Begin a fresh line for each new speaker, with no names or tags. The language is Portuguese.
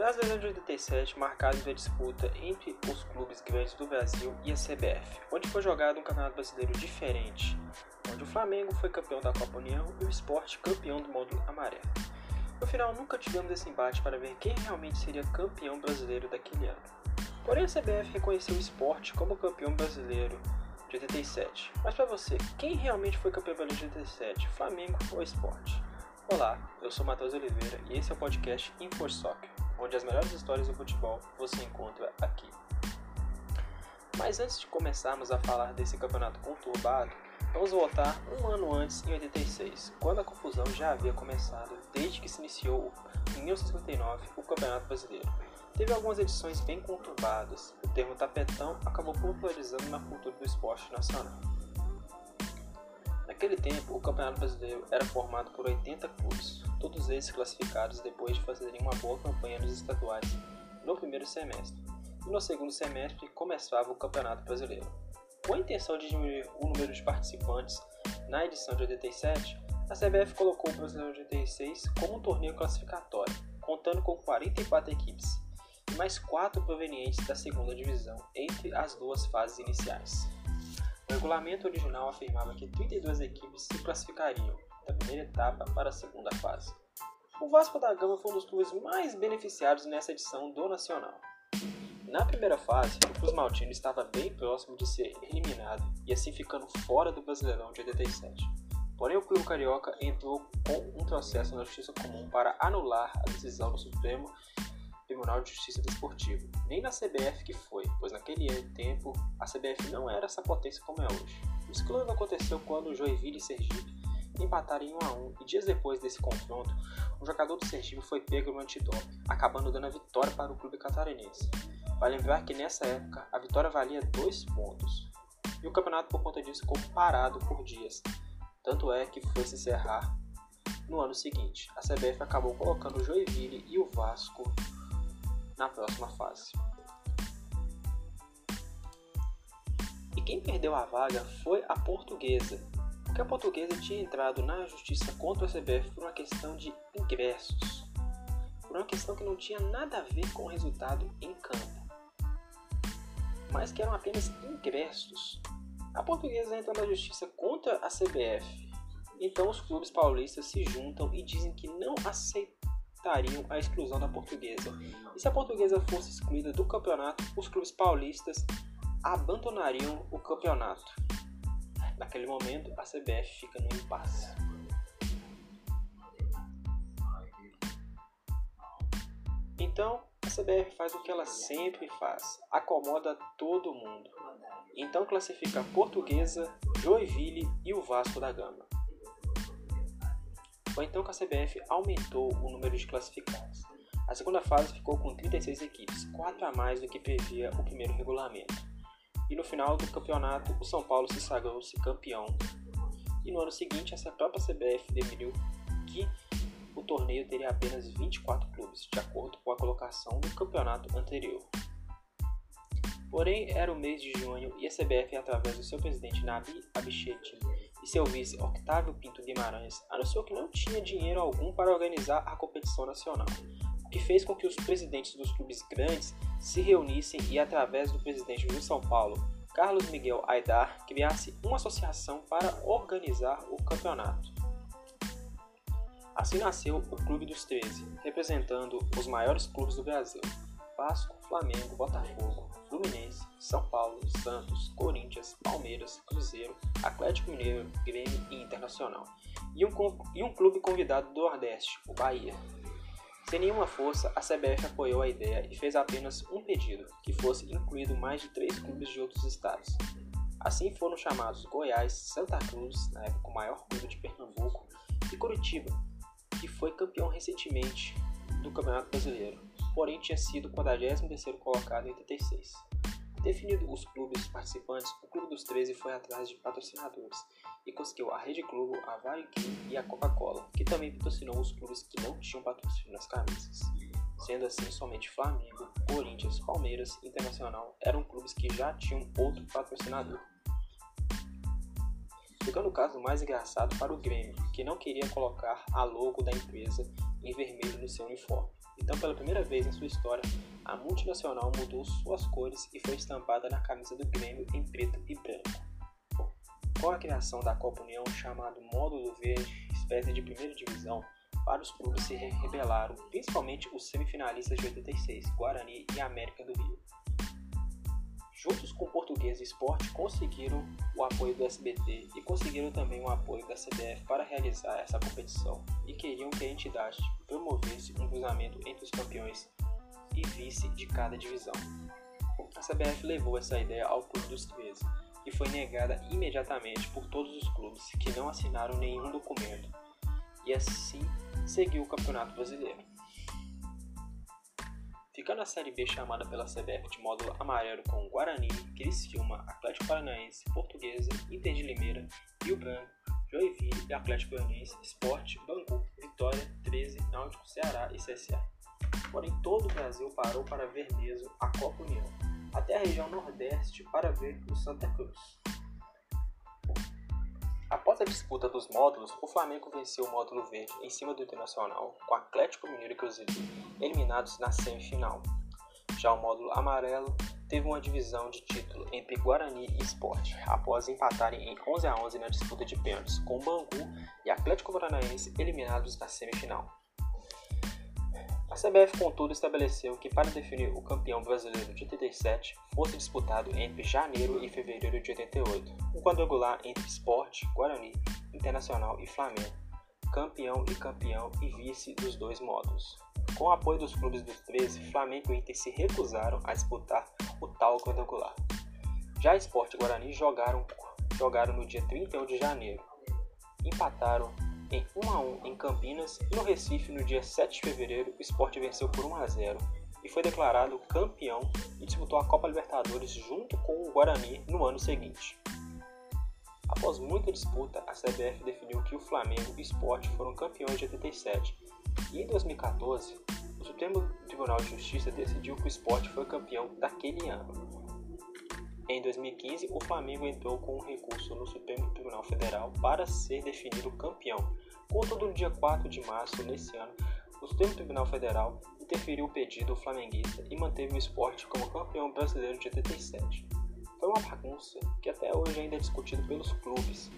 Brasileirão de 87 marcado pela disputa entre os clubes grandes do Brasil e a CBF, onde foi jogado um campeonato brasileiro diferente, onde o Flamengo foi campeão da Copa União e o Sport campeão do módulo amarelo. No final, nunca tivemos esse embate para ver quem realmente seria campeão brasileiro daquele ano. Porém, a CBF reconheceu o Sport como campeão brasileiro de 87. Mas para você, quem realmente foi campeão brasileiro de 87, Flamengo ou Sport? Olá, eu sou Matheus Oliveira e esse é o podcast InfoSoccer onde as melhores histórias do futebol você encontra aqui. Mas antes de começarmos a falar desse campeonato conturbado, vamos voltar um ano antes, em 86, quando a confusão já havia começado desde que se iniciou em 1959 o Campeonato Brasileiro. Teve algumas edições bem conturbadas, o termo tapetão acabou popularizando na cultura do esporte nacional. Naquele tempo, o Campeonato Brasileiro era formado por 80 clubes, todos eles classificados depois de fazerem uma boa campanha nos estaduais no primeiro semestre. E no segundo semestre começava o Campeonato Brasileiro. Com a intenção de diminuir o número de participantes na edição de 87, a CBF colocou o Brasileiro de 86 como um torneio classificatório, contando com 44 equipes e mais 4 provenientes da segunda divisão entre as duas fases iniciais. O regulamento original afirmava que 32 equipes se classificariam da primeira etapa para a segunda fase. O Vasco da Gama foi um dos clubes mais beneficiados nessa edição do Nacional. Na primeira fase, o Cruz Maltino estava bem próximo de ser eliminado e assim ficando fora do Brasileirão de 87. Porém, o Clube Carioca entrou com um processo na Justiça Comum para anular a decisão do Supremo Tribunal de Justiça Desportivo, nem na CBF que foi, pois naquele tempo a CBF não era essa potência como é hoje. O escândalo aconteceu quando Joinville e Sergipe empataram em 1 a 1 e dias depois desse confronto, um jogador do Sergipe foi pego no antidoping, acabando dando a vitória para o clube catarinense. Vale lembrar que nessa época a vitória valia 2 pontos, e o campeonato por conta disso ficou parado por dias. Tanto é que foi se encerrar no ano seguinte. A CBF acabou colocando o Joinville e o Vasco na próxima fase. E quem perdeu a vaga foi a portuguesa, porque a portuguesa tinha entrado na justiça contra a CBF por uma questão de ingressos, por uma questão que não tinha nada a ver com o resultado em campo, mas que eram apenas ingressos. A portuguesa entra na justiça contra a CBF, então os clubes paulistas se juntam e dizem que não aceitam aceitariam a exclusão da portuguesa. E se a portuguesa fosse excluída do campeonato, os clubes paulistas abandonariam o campeonato. Naquele momento, a CBF fica no impasse. Então, a CBF faz o que ela sempre faz: acomoda todo mundo. Então classifica a Portuguesa, Joinville e o Vasco da Gama. Foi então que a CBF aumentou o número de classificados. A segunda fase ficou com 36 equipes, 4 a mais do que previa o primeiro regulamento. E no final do campeonato, o São Paulo se sagrou-se campeão. E no ano seguinte, essa própria CBF definiu que o torneio teria apenas 24 clubes, de acordo com a colocação do campeonato anterior. Porém, era o mês de junho e a CBF, através do seu presidente Nabi Abichetti, e seu vice Octávio Pinto Guimarães anunciou que não tinha dinheiro algum para organizar a competição nacional, o que fez com que os presidentes dos clubes grandes se reunissem e, através do presidente do São Paulo, Carlos Miguel Aidar, criasse uma associação para organizar o campeonato. Assim nasceu o Clube dos 13, representando os maiores clubes do Brasil: Vasco, Flamengo, Botafogo, Fluminense, São Paulo, Santos, Corinthians, Palmeiras, Cruzeiro, Atlético Mineiro, Grêmio e Internacional. E um, e um clube convidado do Nordeste, o Bahia. Sem nenhuma força, a CBF apoiou a ideia e fez apenas um pedido, que fosse incluído mais de três clubes de outros estados. Assim foram chamados Goiás, Santa Cruz, na época o maior clube de Pernambuco, e Curitiba, que foi campeão recentemente do Campeonato Brasileiro porém tinha sido o 43º colocado em 86. Definido os clubes participantes, o Clube dos 13 foi atrás de patrocinadores e conseguiu a Rede Globo, a Varequim e a Coca-Cola, que também patrocinou os clubes que não tinham patrocínio nas camisas. Sendo assim, somente Flamengo, Corinthians, Palmeiras e Internacional eram clubes que já tinham outro patrocinador. Ficando o caso mais engraçado para o Grêmio, que não queria colocar a logo da empresa em vermelho no seu uniforme Então, pela primeira vez em sua história, a multinacional mudou suas cores e foi estampada na camisa do Grêmio em preto e branco. Com a criação da Copa União, chamado Módulo Verde, espécie de primeira divisão, vários clubes se rebelaram, principalmente os semifinalistas de 86, Guarani e América do Rio. Juntos com o Português Esporte, conseguiram o apoio do SBT e conseguiram também o apoio da CBF para realizar essa competição e queriam que a entidade promovesse um cruzamento entre os campeões e vice de cada divisão. A CBF levou essa ideia ao Clube dos 13 e foi negada imediatamente por todos os clubes que não assinaram nenhum documento e assim seguiu o Campeonato Brasileiro. Ficando a Série B chamada pela CBF de módulo amarelo com Guarani, Criciúma, Atlético Paranaense, Portuguesa, Inter de Limeira, Rio Branco, Joinville e Atlético Goianiense, Esporte, Bangu, Vitória, 13, Náutico, Ceará e CSA. Porém, todo o Brasil parou para ver mesmo a Copa União, até a região Nordeste para ver o Santa Cruz. Após a disputa dos módulos, o Flamengo venceu o módulo verde em cima do Internacional, com Atlético Mineiro e Cruzeiro eliminados na semifinal. Já o módulo amarelo teve uma divisão de título entre Guarani e Sport, após empatarem em 11 a 11 na disputa de pênaltis, com Bangu e Atlético Paranaense eliminados na semifinal. CBF, contudo, estabeleceu que para definir o campeão brasileiro de 87 fosse disputado entre janeiro e fevereiro de 88, um quadrangular entre Sport, Guarani, Internacional e Flamengo, campeão e campeão e vice dos dois modos. Com o apoio dos clubes dos 13, Flamengo e Inter se recusaram a disputar o tal quadrangular. Já Sport e Guarani jogaram, jogaram no dia 31 de janeiro. Empataram em 1 a 1 em Campinas e no Recife no dia 7 de fevereiro o Sport venceu por 1 a 0 e foi declarado campeão e disputou a Copa Libertadores junto com o Guarani no ano seguinte. Após muita disputa, a CBF definiu que o Flamengo e o Sport foram campeões de 87 e em 2014 o Supremo Tribunal de Justiça decidiu que o Sport foi campeão daquele ano. Em 2015, o Flamengo entrou com um recurso no Supremo Tribunal Federal para ser definido campeão. Contudo, no dia 4 de março desse ano, o Supremo Tribunal Federal interferiu o pedido flamenguista e manteve o esporte como campeão brasileiro de 87. Foi uma bagunça que até hoje ainda é discutido pelos clubes,